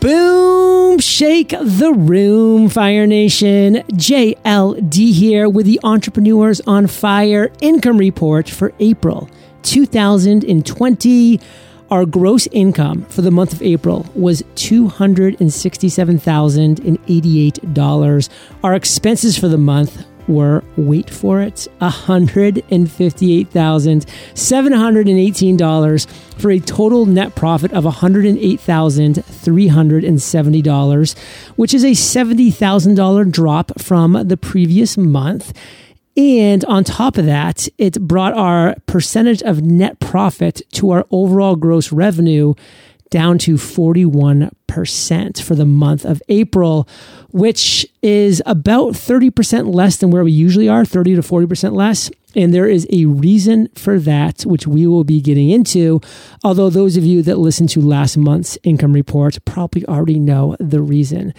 Boom! Shake the room, Fire Nation. JLD here with the Entrepreneurs on Fire income report for April 2020. Our gross income for the month of April was $267,088. Our expenses for the month were, wait for it, $158,718 for a total net profit of $108,370, which is a $70,000 drop from the previous month. And on top of that, it brought our percentage of net profit to our overall gross revenue down to 41% for the month of April, which is about 30% less than where we usually are, 30 to 40% less. And there is a reason for that, which we will be getting into. Although those of you that listened to last month's income report probably already know the reason.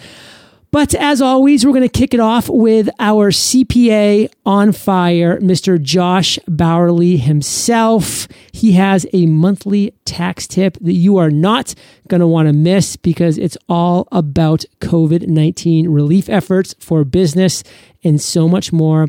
But as always, we're going to kick it off with our CPA on fire, Mr. Josh Bauerle himself. He has a monthly tax tip that you are not going to want to miss because it's all about COVID 19 relief efforts for business and so much more.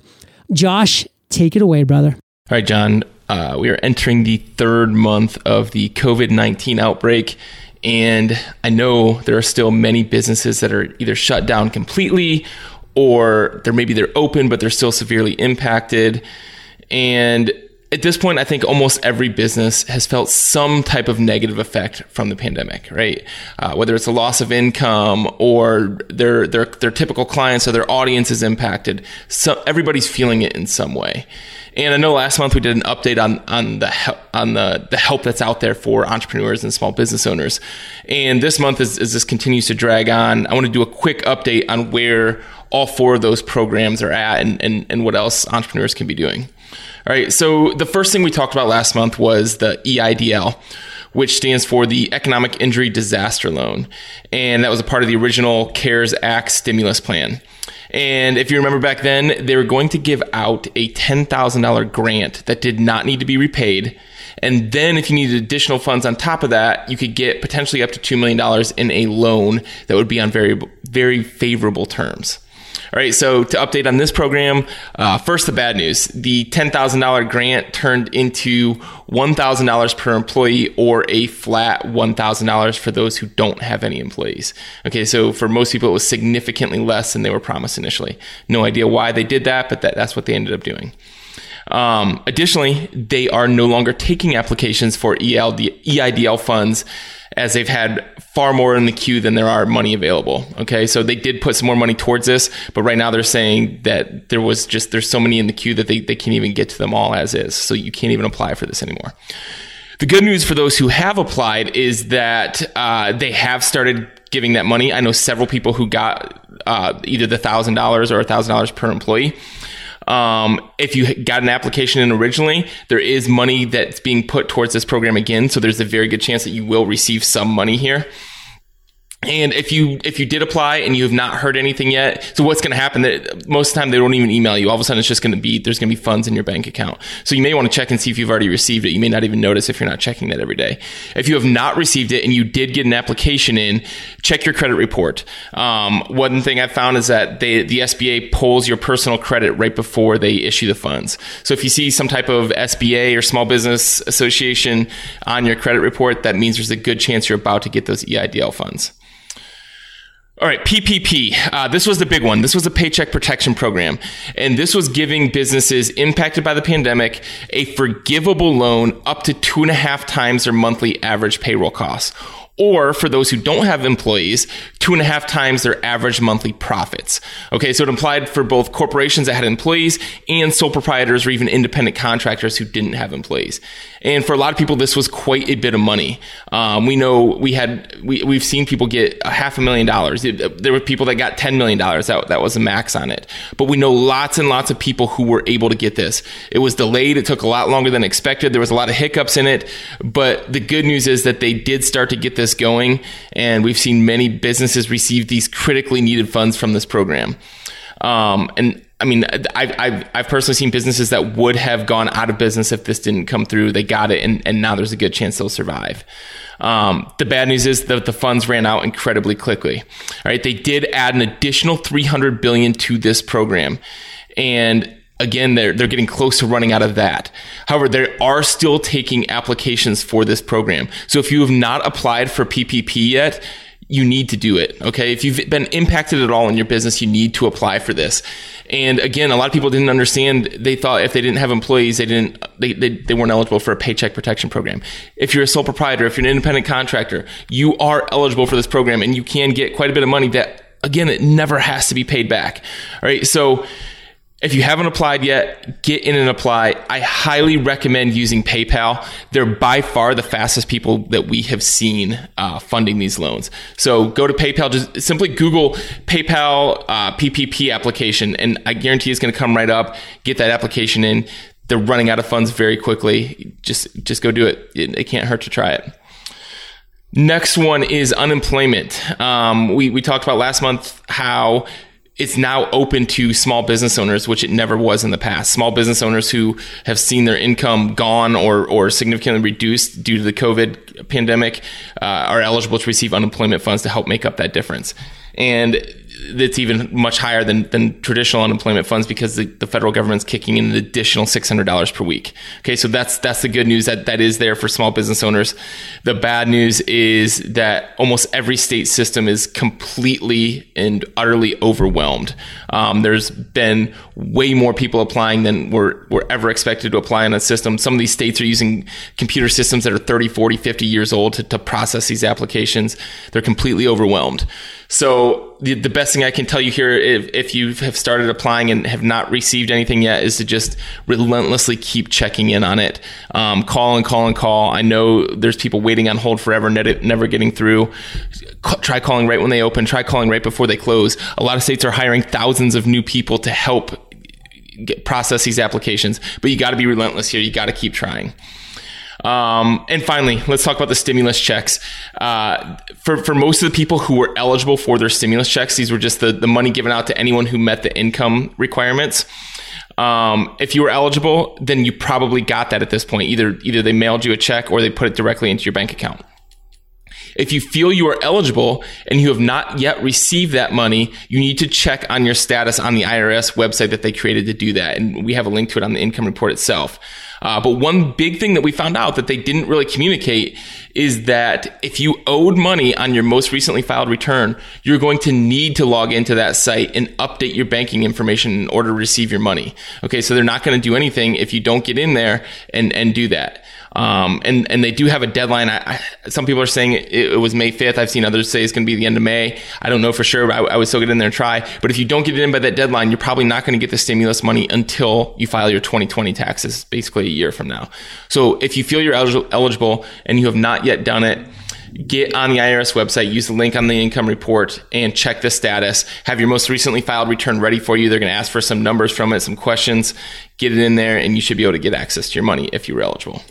Josh, take it away, brother. All right, John. Uh, we are entering the third month of the COVID 19 outbreak. And I know there are still many businesses that are either shut down completely or they're maybe they're open, but they're still severely impacted. And at this point, I think almost every business has felt some type of negative effect from the pandemic, right? Uh, whether it's a loss of income or their their their typical clients or their audience is impacted. So everybody's feeling it in some way. And I know last month we did an update on on the on the the help that's out there for entrepreneurs and small business owners. And this month, as, as this continues to drag on, I want to do a quick update on where all four of those programs are at and, and, and what else entrepreneurs can be doing. All right. So the first thing we talked about last month was the EIDL which stands for the Economic Injury Disaster Loan. And that was a part of the original CARES Act stimulus plan. And if you remember back then, they were going to give out a $10,000 grant that did not need to be repaid. And then if you needed additional funds on top of that, you could get potentially up to $2 million in a loan that would be on very, very favorable terms. All right, so to update on this program, uh, first the bad news. The $10,000 grant turned into $1,000 per employee or a flat $1,000 for those who don't have any employees. Okay, so for most people, it was significantly less than they were promised initially. No idea why they did that, but that, that's what they ended up doing. Um, additionally, they are no longer taking applications for ELD, EIDL funds as they've had far more in the queue than there are money available. Okay, so they did put some more money towards this, but right now they're saying that there was just there's so many in the queue that they, they can't even get to them all as is. So you can't even apply for this anymore. The good news for those who have applied is that uh, they have started giving that money. I know several people who got uh, either the thousand dollars or a thousand dollars per employee. Um, if you got an application in originally, there is money that's being put towards this program again. So there's a very good chance that you will receive some money here. And if you if you did apply and you have not heard anything yet, so what's going to happen? That most of the time they don't even email you. All of a sudden, it's just going to be there's going to be funds in your bank account. So you may want to check and see if you've already received it. You may not even notice if you're not checking that every day. If you have not received it and you did get an application in, check your credit report. Um, one thing I found is that they, the SBA pulls your personal credit right before they issue the funds. So if you see some type of SBA or Small Business Association on your credit report, that means there's a good chance you're about to get those EIDL funds. All right, PPP. Uh, this was the big one. This was a paycheck protection program. And this was giving businesses impacted by the pandemic a forgivable loan up to two and a half times their monthly average payroll costs or for those who don't have employees, two and a half times their average monthly profits. Okay, so it implied for both corporations that had employees and sole proprietors or even independent contractors who didn't have employees. And for a lot of people, this was quite a bit of money. Um, we know we had we we've seen people get a half a million dollars. There were people that got ten million dollars. That that was a max on it. But we know lots and lots of people who were able to get this. It was delayed. It took a lot longer than expected. There was a lot of hiccups in it. But the good news is that they did start to get this going, and we've seen many businesses receive these critically needed funds from this program. Um, and I mean, I've, I've, I've, personally seen businesses that would have gone out of business if this didn't come through. They got it, and, and now there's a good chance they'll survive. Um, the bad news is that the funds ran out incredibly quickly. All right, they did add an additional 300 billion to this program, and again, they're they're getting close to running out of that. However, they are still taking applications for this program. So if you have not applied for PPP yet, you need to do it. Okay. If you've been impacted at all in your business, you need to apply for this. And again, a lot of people didn't understand. They thought if they didn't have employees, they didn't, they, they, they weren't eligible for a paycheck protection program. If you're a sole proprietor, if you're an independent contractor, you are eligible for this program and you can get quite a bit of money that again, it never has to be paid back. All right. So, if you haven't applied yet, get in and apply. I highly recommend using PayPal. They're by far the fastest people that we have seen uh, funding these loans. So go to PayPal, just simply Google PayPal uh, PPP application, and I guarantee it's going to come right up. Get that application in. They're running out of funds very quickly. Just just go do it. It, it can't hurt to try it. Next one is unemployment. Um, we we talked about last month how it's now open to small business owners, which it never was in the past. Small business owners who have seen their income gone or, or significantly reduced due to the COVID pandemic uh, are eligible to receive unemployment funds to help make up that difference. And it's even much higher than, than traditional unemployment funds because the, the federal government's kicking in an additional $600 per week. Okay. So that's, that's the good news that that is there for small business owners. The bad news is that almost every state system is completely and utterly overwhelmed. Um, there's been way more people applying than were, were ever expected to apply in a system. Some of these states are using computer systems that are 30, 40, 50 years old to, to process these applications. They're completely overwhelmed. So the, the best thing I can tell you here, if, if you have started applying and have not received anything yet, is to just relentlessly keep checking in on it. Um, call and call and call. I know there's people waiting on hold forever, never getting through. Try calling right when they open. Try calling right before they close. A lot of states are hiring thousands of new people to help get, process these applications, but you got to be relentless here. You got to keep trying. Um, and finally, let's talk about the stimulus checks. Uh, for, for most of the people who were eligible for their stimulus checks, these were just the, the money given out to anyone who met the income requirements. Um, if you were eligible, then you probably got that at this point. Either either they mailed you a check or they put it directly into your bank account. If you feel you are eligible and you have not yet received that money, you need to check on your status on the IRS website that they created to do that. And we have a link to it on the income report itself. Uh, but one big thing that we found out that they didn't really communicate is that if you owed money on your most recently filed return, you're going to need to log into that site and update your banking information in order to receive your money. Okay, so they're not going to do anything if you don't get in there and, and do that. Um, and and they do have a deadline. I, I, some people are saying it, it, was May 5th. I've seen others say it's going to be the end of May. I don't know for sure, but I, I, would still get in there and try. But if you don't get it in by that deadline, you're probably not going to get the stimulus money until you file your 2020 taxes, basically a year from now. So if you feel you're eligible and you have not yet done it, get on the IRS website, use the link on the income report, and check the status. Have your most recently filed return ready for you. They're going to ask for some numbers from it, some questions. Get it in there, and you should be able to get access to your money if you're eligible.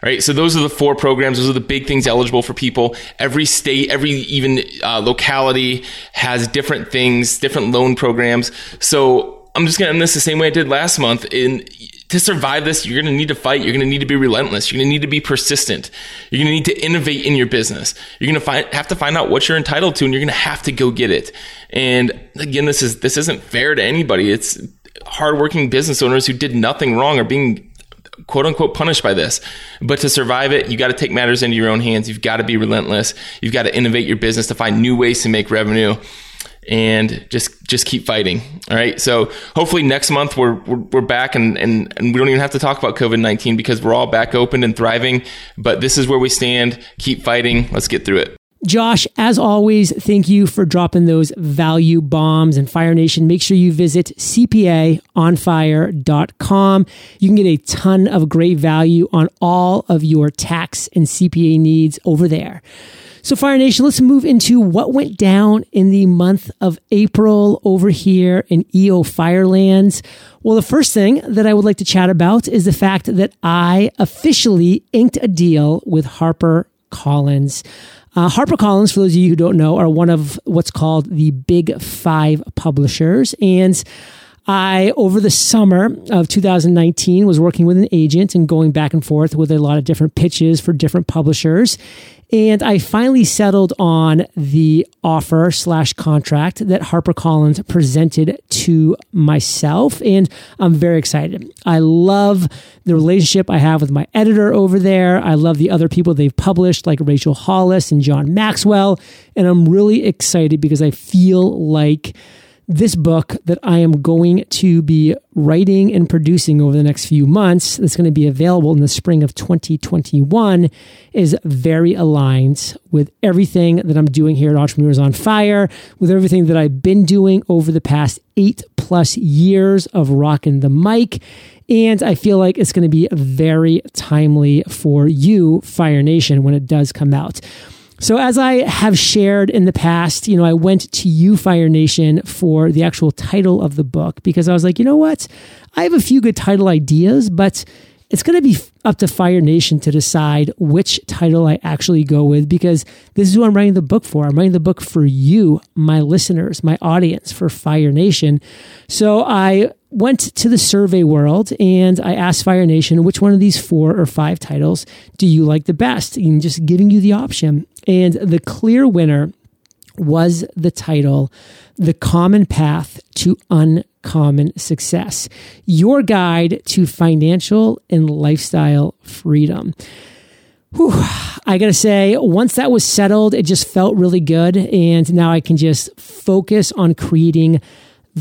All right, so those are the four programs. Those are the big things eligible for people. Every state, every even uh, locality has different things, different loan programs. So I'm just going to end this the same way I did last month. In to survive this, you're going to need to fight. You're going to need to be relentless. You're going to need to be persistent. You're going to need to innovate in your business. You're going to find, have to find out what you're entitled to, and you're going to have to go get it. And again, this is this isn't fair to anybody. It's hardworking business owners who did nothing wrong are being quote unquote punished by this. But to survive it, you got to take matters into your own hands. You've got to be relentless. You've got to innovate your business to find new ways to make revenue and just just keep fighting. All right. So hopefully next month we're we're, we're back and, and and we don't even have to talk about COVID nineteen because we're all back open and thriving. But this is where we stand. Keep fighting. Let's get through it. Josh, as always, thank you for dropping those value bombs and Fire Nation. Make sure you visit cpaonfire.com. You can get a ton of great value on all of your tax and CPA needs over there. So, Fire Nation, let's move into what went down in the month of April over here in EO Firelands. Well, the first thing that I would like to chat about is the fact that I officially inked a deal with Harper Collins. Uh, HarperCollins, for those of you who don't know, are one of what's called the Big Five publishers. And I, over the summer of 2019, was working with an agent and going back and forth with a lot of different pitches for different publishers. And I finally settled on the offer slash contract that HarperCollins presented to myself. And I'm very excited. I love the relationship I have with my editor over there. I love the other people they've published, like Rachel Hollis and John Maxwell. And I'm really excited because I feel like this book that I am going to be writing and producing over the next few months, that's going to be available in the spring of 2021, is very aligned with everything that I'm doing here at Entrepreneurs on Fire, with everything that I've been doing over the past eight plus years of rocking the mic. And I feel like it's going to be very timely for you, Fire Nation, when it does come out. So, as I have shared in the past, you know, I went to You Fire Nation for the actual title of the book because I was like, you know what? I have a few good title ideas, but it's going to be up to Fire Nation to decide which title I actually go with because this is who I'm writing the book for. I'm writing the book for you, my listeners, my audience, for Fire Nation. So I went to the survey world and I asked Fire Nation which one of these four or five titles do you like the best? And just giving you the option. And the clear winner was the title, The Common Path to Uncommon Success Your Guide to Financial and Lifestyle Freedom. Whew, I gotta say, once that was settled, it just felt really good. And now I can just focus on creating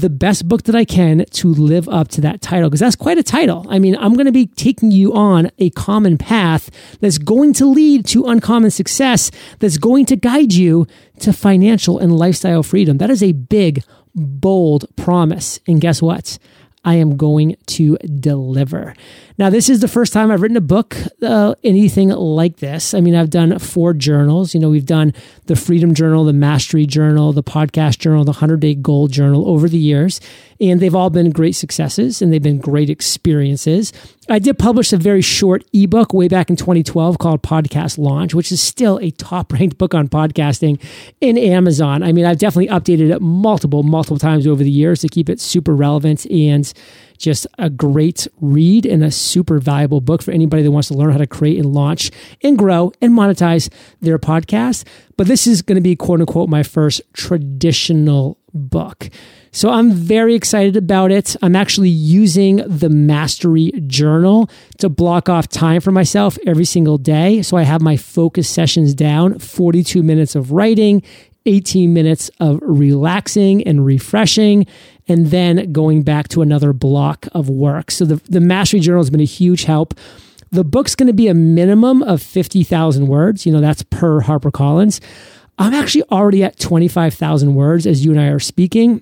the best book that I can to live up to that title because that's quite a title. I mean, I'm going to be taking you on a common path that's going to lead to uncommon success, that's going to guide you to financial and lifestyle freedom. That is a big, bold promise. And guess what? I am going to deliver. Now, this is the first time I've written a book, uh, anything like this. I mean, I've done four journals. You know, we've done the Freedom Journal, the Mastery Journal, the Podcast Journal, the 100 Day Goal Journal over the years, and they've all been great successes and they've been great experiences. I did publish a very short ebook way back in 2012 called Podcast Launch, which is still a top ranked book on podcasting in Amazon. I mean, I've definitely updated it multiple, multiple times over the years to keep it super relevant and just a great read and a super valuable book for anybody that wants to learn how to create and launch and grow and monetize their podcast. But this is going to be quote unquote my first traditional book. So I'm very excited about it. I'm actually using the Mastery Journal to block off time for myself every single day. So I have my focus sessions down 42 minutes of writing, 18 minutes of relaxing and refreshing, and then going back to another block of work. So the, the Mastery Journal has been a huge help. The book's going to be a minimum of 50,000 words. You know, that's per HarperCollins. I'm actually already at 25,000 words as you and I are speaking.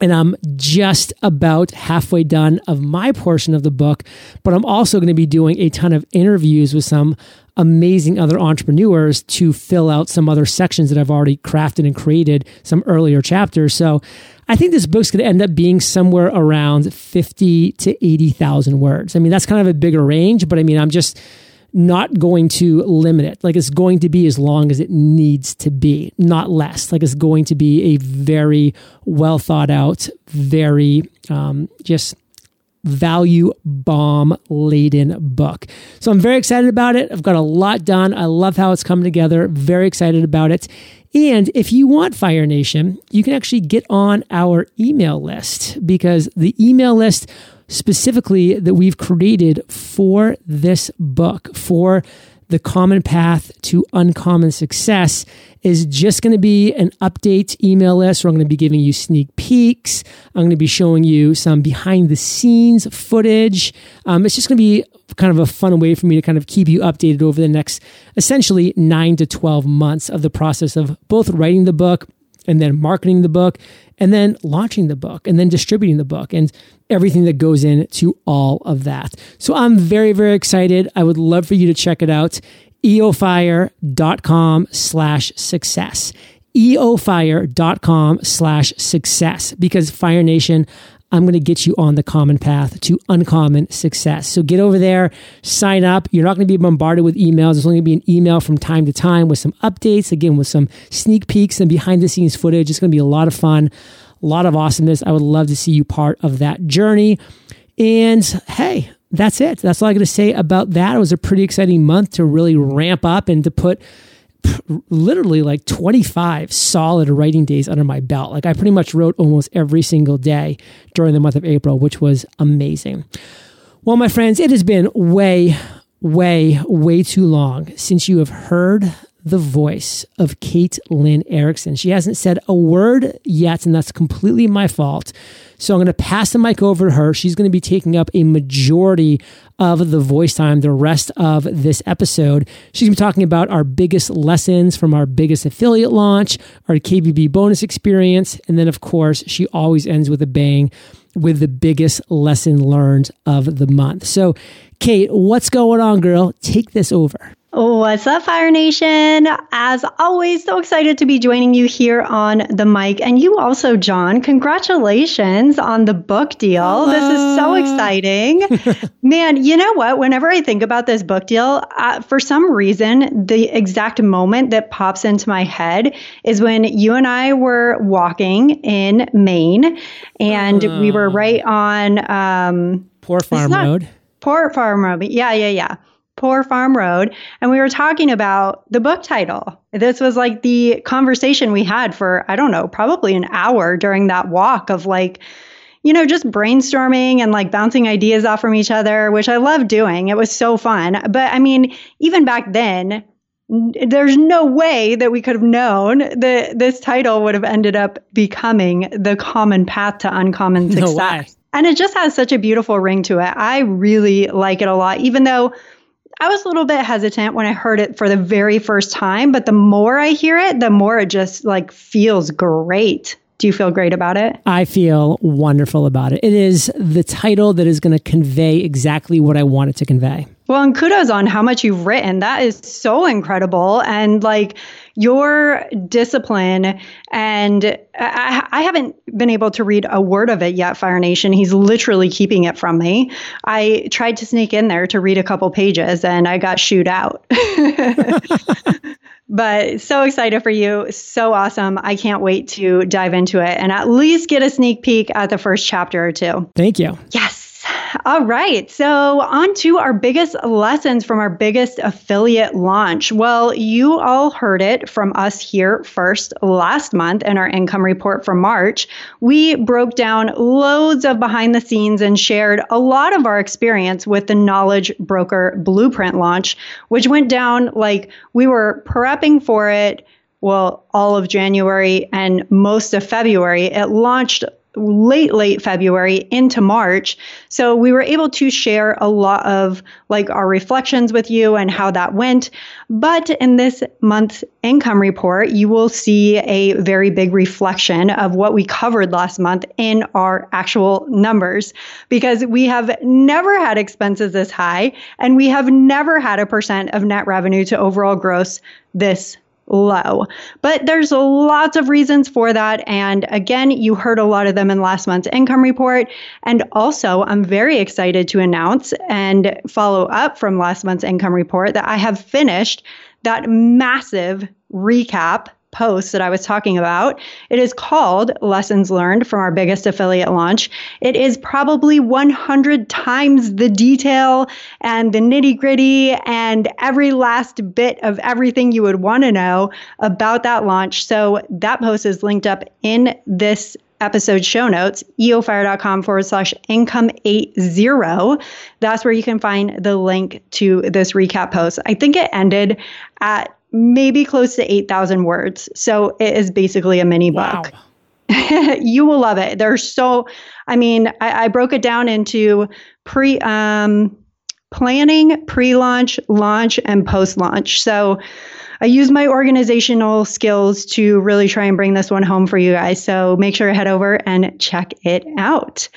And I'm just about halfway done of my portion of the book, but I'm also going to be doing a ton of interviews with some amazing other entrepreneurs to fill out some other sections that I've already crafted and created some earlier chapters. So I think this book's going to end up being somewhere around 50 to 80,000 words. I mean, that's kind of a bigger range, but I mean, I'm just not going to limit it. Like it's going to be as long as it needs to be, not less. Like it's going to be a very well thought out, very um, just value bomb laden book. So I'm very excited about it. I've got a lot done. I love how it's come together. Very excited about it. And if you want Fire Nation, you can actually get on our email list because the email list specifically that we've created for this book, for the common path to uncommon success is just going to be an update email list where I'm going to be giving you sneak peeks. I'm going to be showing you some behind the scenes footage. Um, it's just going to be kind of a fun way for me to kind of keep you updated over the next essentially nine to 12 months of the process of both writing the book and then marketing the book and then launching the book and then distributing the book and everything that goes into all of that. So I'm very, very excited. I would love for you to check it out. eofire.com slash success eofire.com slash success because Fire Nation, I'm going to get you on the common path to uncommon success. So get over there, sign up. You're not going to be bombarded with emails. There's only going to be an email from time to time with some updates, again, with some sneak peeks and behind the scenes footage. It's going to be a lot of fun. A lot of awesomeness. I would love to see you part of that journey. And hey, that's it. That's all I got to say about that. It was a pretty exciting month to really ramp up and to put literally like 25 solid writing days under my belt. Like I pretty much wrote almost every single day during the month of April, which was amazing. Well, my friends, it has been way, way, way too long since you have heard the voice of Kate Lynn Erickson. She hasn't said a word yet, and that's completely my fault. So I'm going to pass the mic over to her. She's going to be taking up a majority of the voice time the rest of this episode. She's going to be talking about our biggest lessons from our biggest affiliate launch, our KBB bonus experience, and then, of course, she always ends with a bang with the biggest lesson learned of the month. So, Kate, what's going on, girl? Take this over. What's up, Fire Nation? As always, so excited to be joining you here on the mic. And you also, John, congratulations on the book deal. Hello. This is so exciting. Man, you know what? Whenever I think about this book deal, uh, for some reason, the exact moment that pops into my head is when you and I were walking in Maine and uh, we were ah. right on um, Poor Farm Road. Poor Farm Road. Yeah, yeah, yeah. Poor Farm Road, and we were talking about the book title. This was like the conversation we had for, I don't know, probably an hour during that walk of like, you know, just brainstorming and like bouncing ideas off from each other, which I love doing. It was so fun. But I mean, even back then, there's no way that we could have known that this title would have ended up becoming the common path to uncommon success. No and it just has such a beautiful ring to it. I really like it a lot, even though I was a little bit hesitant when I heard it for the very first time, but the more I hear it, the more it just like feels great. Do you feel great about it? I feel wonderful about it. It is the title that is going to convey exactly what I want it to convey. Well, and kudos on how much you've written. That is so incredible. And like your discipline, and I, I, haven't been able to read a word of it yet, Fire Nation. He's literally keeping it from me. I tried to sneak in there to read a couple pages and I got shooed out. But so excited for you. So awesome. I can't wait to dive into it and at least get a sneak peek at the first chapter or two. Thank you. Yes. All right. So, on to our biggest lessons from our biggest affiliate launch. Well, you all heard it from us here first last month in our income report for March. We broke down loads of behind the scenes and shared a lot of our experience with the Knowledge Broker Blueprint launch, which went down like we were prepping for it well, all of January and most of February. It launched late late february into march. So we were able to share a lot of like our reflections with you and how that went. But in this month's income report you will see a very big reflection of what we covered last month in our actual numbers. Because we have never had expenses this high and we have never had a percent of net revenue to overall gross this low. But there's lots of reasons for that. And again, you heard a lot of them in last month's income report. And also, I'm very excited to announce and follow up from last month's income report that I have finished that massive recap post that I was talking about. It is called Lessons Learned from Our Biggest Affiliate Launch. It is probably 100 times the detail and the nitty gritty and every last bit of everything you would want to know about that launch. So that post is linked up in this episode show notes, eofire.com forward slash income 80. That's where you can find the link to this recap post. I think it ended at maybe close to 8,000 words. So it is basically a mini book. Wow. you will love it. There's so, I mean, I, I broke it down into pre, um, planning, pre launch, launch, and post launch. So I use my organizational skills to really try and bring this one home for you guys. So make sure to head over and check it out.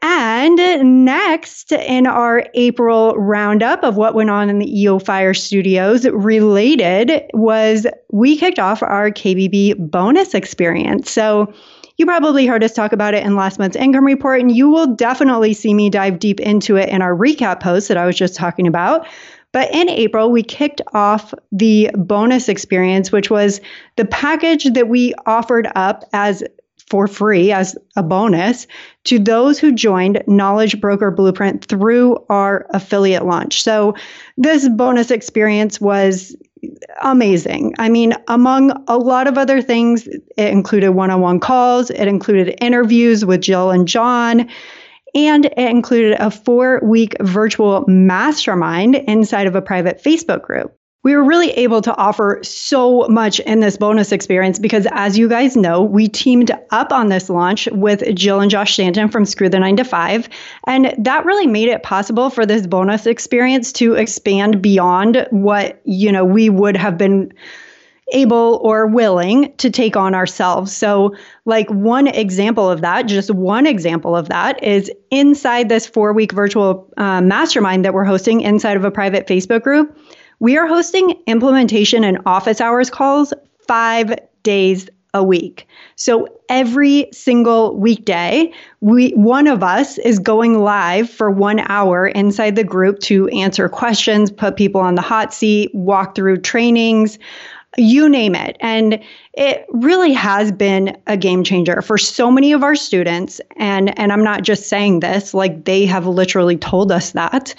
And next in our April roundup of what went on in the EO Fire studios, related was we kicked off our KBB bonus experience. So you probably heard us talk about it in last month's income report, and you will definitely see me dive deep into it in our recap post that I was just talking about. But in April, we kicked off the bonus experience, which was the package that we offered up as for free as a bonus to those who joined Knowledge Broker Blueprint through our affiliate launch. So, this bonus experience was amazing. I mean, among a lot of other things, it included one on one calls, it included interviews with Jill and John. And it included a four week virtual mastermind inside of a private Facebook group we were really able to offer so much in this bonus experience because, as you guys know, we teamed up on this launch with Jill and Josh Stanton from Screw the Nine to Five. And that really made it possible for this bonus experience to expand beyond what, you know, we would have been able or willing to take on ourselves. So, like one example of that, just one example of that is inside this four week virtual uh, mastermind that we're hosting inside of a private Facebook group we are hosting implementation and office hours calls five days a week. So every single weekday, we one of us is going live for 1 hour inside the group to answer questions, put people on the hot seat, walk through trainings, you name it. And it really has been a game changer for so many of our students. And, and I'm not just saying this, like they have literally told us that.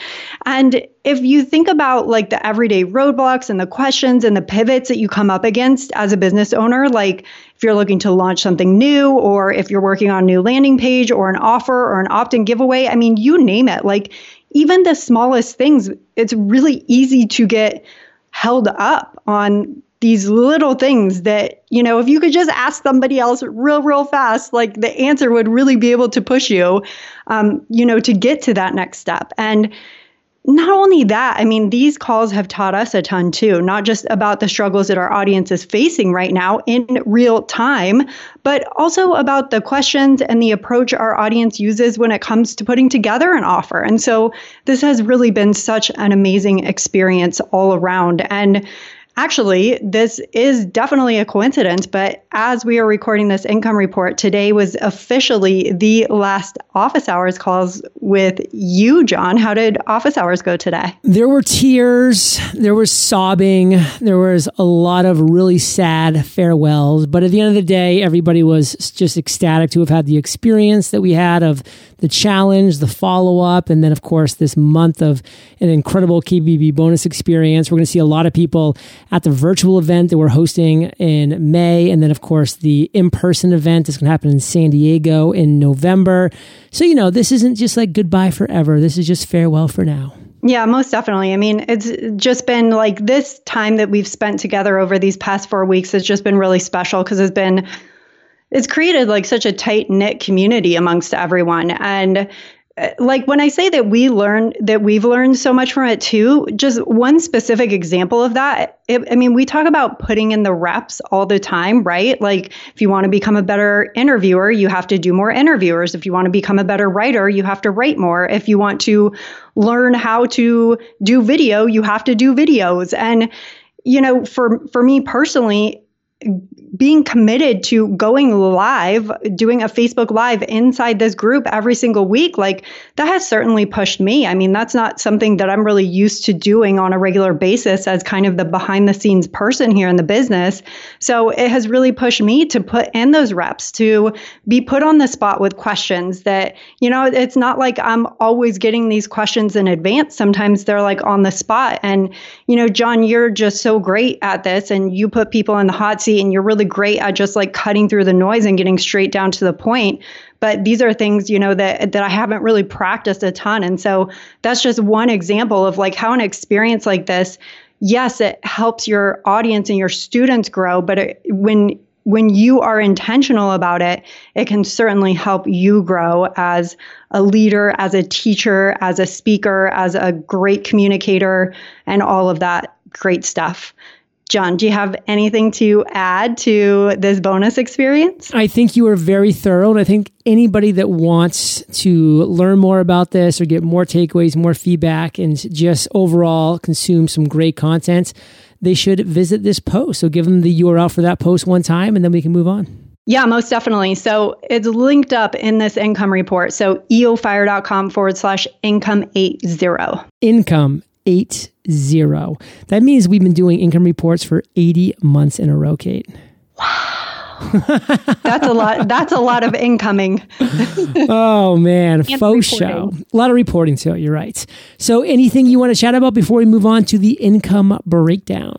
And if you think about like the everyday roadblocks and the questions and the pivots that you come up against as a business owner, like if you're looking to launch something new, or if you're working on a new landing page or an offer or an opt in giveaway, I mean, you name it. Like even the smallest things, it's really easy to get held up on these little things that, you know, if you could just ask somebody else real, real fast, like the answer would really be able to push you, um, you know, to get to that next step. And not only that, I mean, these calls have taught us a ton too, not just about the struggles that our audience is facing right now in real time, but also about the questions and the approach our audience uses when it comes to putting together an offer. And so this has really been such an amazing experience all around. And Actually, this is definitely a coincidence, but as we are recording this income report, today was officially the last office hours calls with you, John. How did office hours go today? There were tears, there was sobbing, there was a lot of really sad farewells, but at the end of the day, everybody was just ecstatic to have had the experience that we had of the challenge, the follow up, and then, of course, this month of an incredible KBB bonus experience. We're going to see a lot of people at the virtual event that we're hosting in May. And then, of course, the in person event is going to happen in San Diego in November. So, you know, this isn't just like goodbye forever. This is just farewell for now. Yeah, most definitely. I mean, it's just been like this time that we've spent together over these past four weeks has just been really special because it's been it's created like such a tight knit community amongst everyone and Uh, like when I say that we learn that we've learned so much from it too, just one specific example of that. It, I mean, we talk about putting in the reps all the time, right? Like if you want to become a better interviewer, you have to do more interviewers. If you want to become a better writer, you have to write more. If you want to learn how to do video, you have to do videos. And you know, for for me personally, being committed to going live, doing a Facebook Live inside this group every single week, like that has certainly pushed me. I mean, that's not something that I'm really used to doing on a regular basis as kind of the behind the scenes person here in the business. So it has really pushed me to put in those reps, to be put on the spot with questions that, you know, it's not like I'm always getting these questions in advance. Sometimes they're like on the spot. And, you know, John, you're just so great at this and you put people in the hot seat and you're really great at just like cutting through the noise and getting straight down to the point. But these are things you know that that I haven't really practiced a ton. And so that's just one example of like how an experience like this yes it helps your audience and your students grow but it, when when you are intentional about it, it can certainly help you grow as a leader, as a teacher, as a speaker, as a great communicator, and all of that great stuff. John, do you have anything to add to this bonus experience? I think you were very thorough. And I think anybody that wants to learn more about this or get more takeaways, more feedback, and just overall consume some great content, they should visit this post. So give them the URL for that post one time and then we can move on. Yeah, most definitely. So it's linked up in this income report. So eofire.com forward slash income eight zero. Income eight zero. That means we've been doing income reports for 80 months in a row, Kate. Wow. that's a lot. That's a lot of incoming. oh man, and faux reporting. show. A lot of reporting too. You're right. So, anything you want to chat about before we move on to the income breakdown?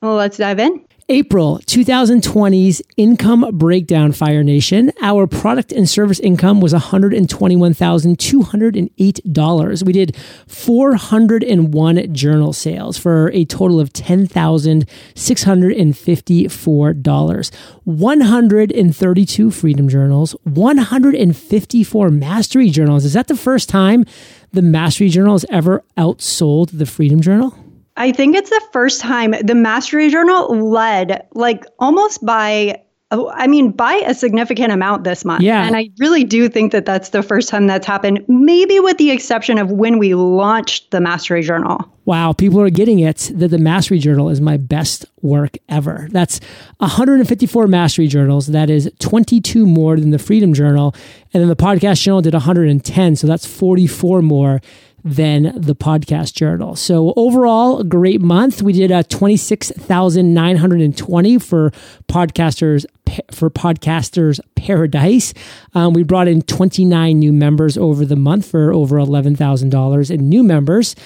Well, let's dive in. April 2020's income breakdown, Fire Nation. Our product and service income was $121,208. We did 401 journal sales for a total of $10,654. 132 Freedom Journals, 154 Mastery Journals. Is that the first time the Mastery Journal has ever outsold the Freedom Journal? I think it's the first time the Mastery Journal led, like almost by, I mean, by a significant amount this month. Yeah. And I really do think that that's the first time that's happened, maybe with the exception of when we launched the Mastery Journal. Wow, people are getting it that the Mastery Journal is my best work ever. That's 154 Mastery Journals. That is 22 more than the Freedom Journal. And then the Podcast Journal did 110. So that's 44 more than the podcast journal. So overall, a great month. We did a 26,920 for podcasters for podcasters paradise. Um, we brought in 29 new members over the month for over $11,000 in new members.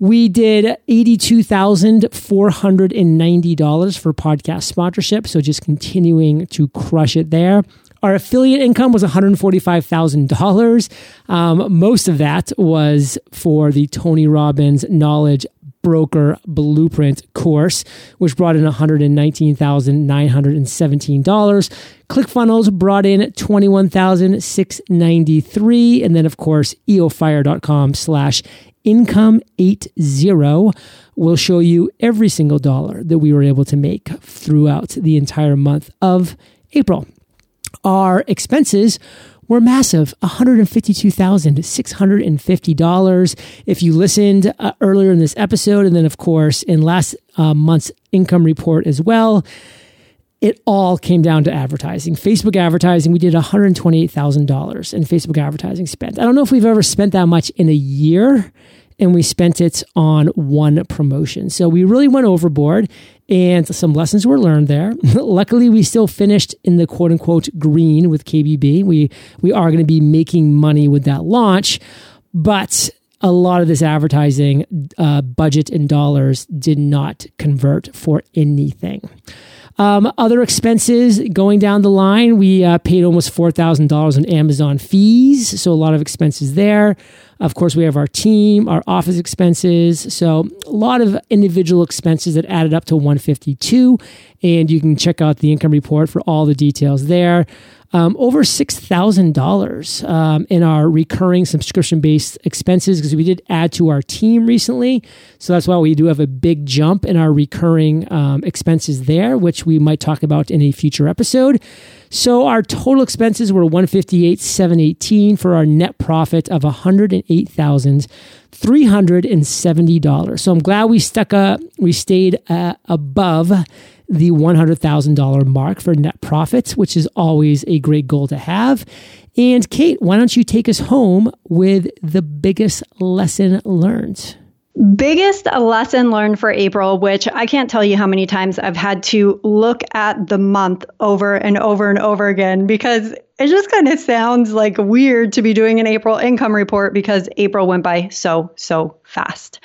We did $82,490 for podcast sponsorship. So just continuing to crush it there. Our affiliate income was $145,000. Um, most of that was for the Tony Robbins Knowledge Broker Blueprint course, which brought in $119,917. ClickFunnels brought in $21,693. And then, of course, eofire.com slash income 80 will show you every single dollar that we were able to make throughout the entire month of April our expenses were massive $152,650. If you listened uh, earlier in this episode, and then, of course, in last uh, month's income report as well, it all came down to advertising. Facebook advertising, we did $128,000 in Facebook advertising spent. I don't know if we've ever spent that much in a year and we spent it on one promotion. So we really went overboard and some lessons were learned there. Luckily, we still finished in the quote unquote green with KBB. We, we are going to be making money with that launch, but a lot of this advertising uh, budget in dollars did not convert for anything. Um, other expenses going down the line, we uh, paid almost $4,000 in Amazon fees. So a lot of expenses there. Of course, we have our team, our office expenses. So a lot of individual expenses that added up to 152. And you can check out the income report for all the details there um, over $6,000 um, in our recurring subscription based expenses because we did add to our team recently. So that's why we do have a big jump in our recurring um, expenses there, which we might talk about in a future episode. So our total expenses were 158,718 for our net profit of $108,370. So I'm glad we stuck up, we stayed uh, above the $100,000 mark for net profits, which is always a great goal to have. And Kate, why don't you take us home with the biggest lesson learned? Biggest lesson learned for April, which I can't tell you how many times I've had to look at the month over and over and over again because it just kind of sounds like weird to be doing an April income report because April went by so, so fast.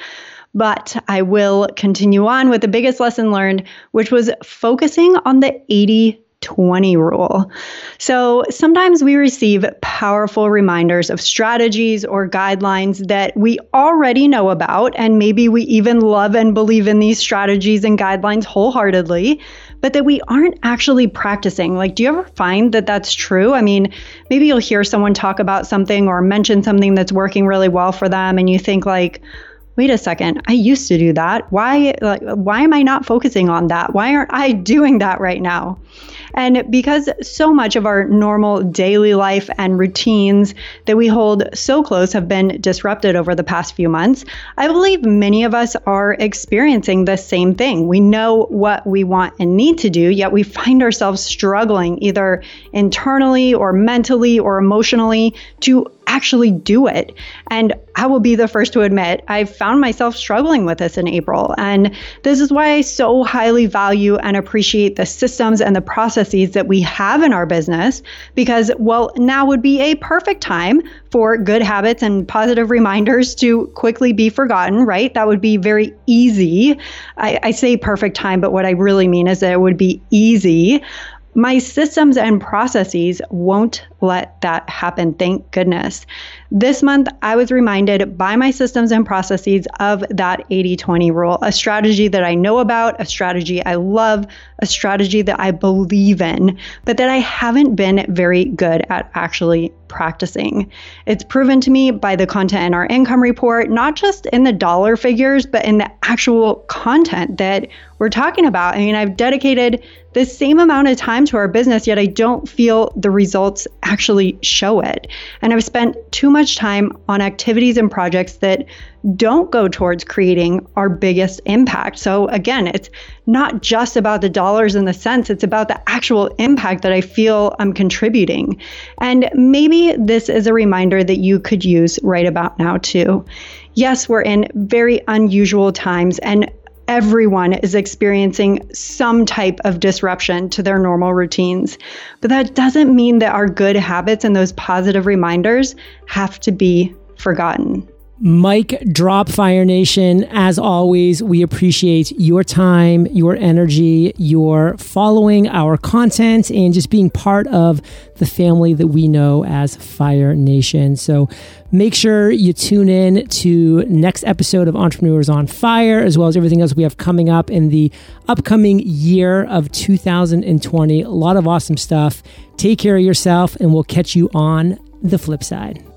But I will continue on with the biggest lesson learned, which was focusing on the 80 20 rule. So sometimes we receive powerful reminders of strategies or guidelines that we already know about, and maybe we even love and believe in these strategies and guidelines wholeheartedly, but that we aren't actually practicing. Like, do you ever find that that's true? I mean, maybe you'll hear someone talk about something or mention something that's working really well for them, and you think, like, wait a second, I used to do that. Why like why am I not focusing on that? Why aren't I doing that right now? And because so much of our normal daily life and routines that we hold so close have been disrupted over the past few months, I believe many of us are experiencing the same thing. We know what we want and need to do, yet we find ourselves struggling either internally or mentally or emotionally to actually do it. And I will be the first to admit, I found myself struggling with this in April. And this is why I so highly value and appreciate the systems and the processes that we have in our business, because, well, now would be a perfect time for good habits and positive reminders to quickly be forgotten, right? That would be very easy. I, I say perfect time, but what I really mean is that it would be easy my systems and processes won't let that happen, thank goodness. This month, I was reminded by my systems and processes of that 80 20 rule, a strategy that I know about, a strategy I love, a strategy that I believe in, but that I haven't been very good at actually practicing. It's proven to me by the content in our income report, not just in the dollar figures, but in the actual content that we're talking about. I mean, I've dedicated the same amount of time to our business, yet I don't feel the results actually show it. And I've spent too much time on activities and projects that don't go towards creating our biggest impact. So, again, it's not just about the dollars and the cents, it's about the actual impact that I feel I'm contributing. And maybe this is a reminder that you could use right about now, too. Yes, we're in very unusual times, and everyone is experiencing some type of disruption to their normal routines. But that doesn't mean that our good habits and those positive reminders have to be forgotten. Mic drop Fire Nation. As always, we appreciate your time, your energy, your following our content, and just being part of the family that we know as Fire Nation. So make sure you tune in to next episode of Entrepreneurs on Fire, as well as everything else we have coming up in the upcoming year of 2020. A lot of awesome stuff. Take care of yourself, and we'll catch you on the flip side.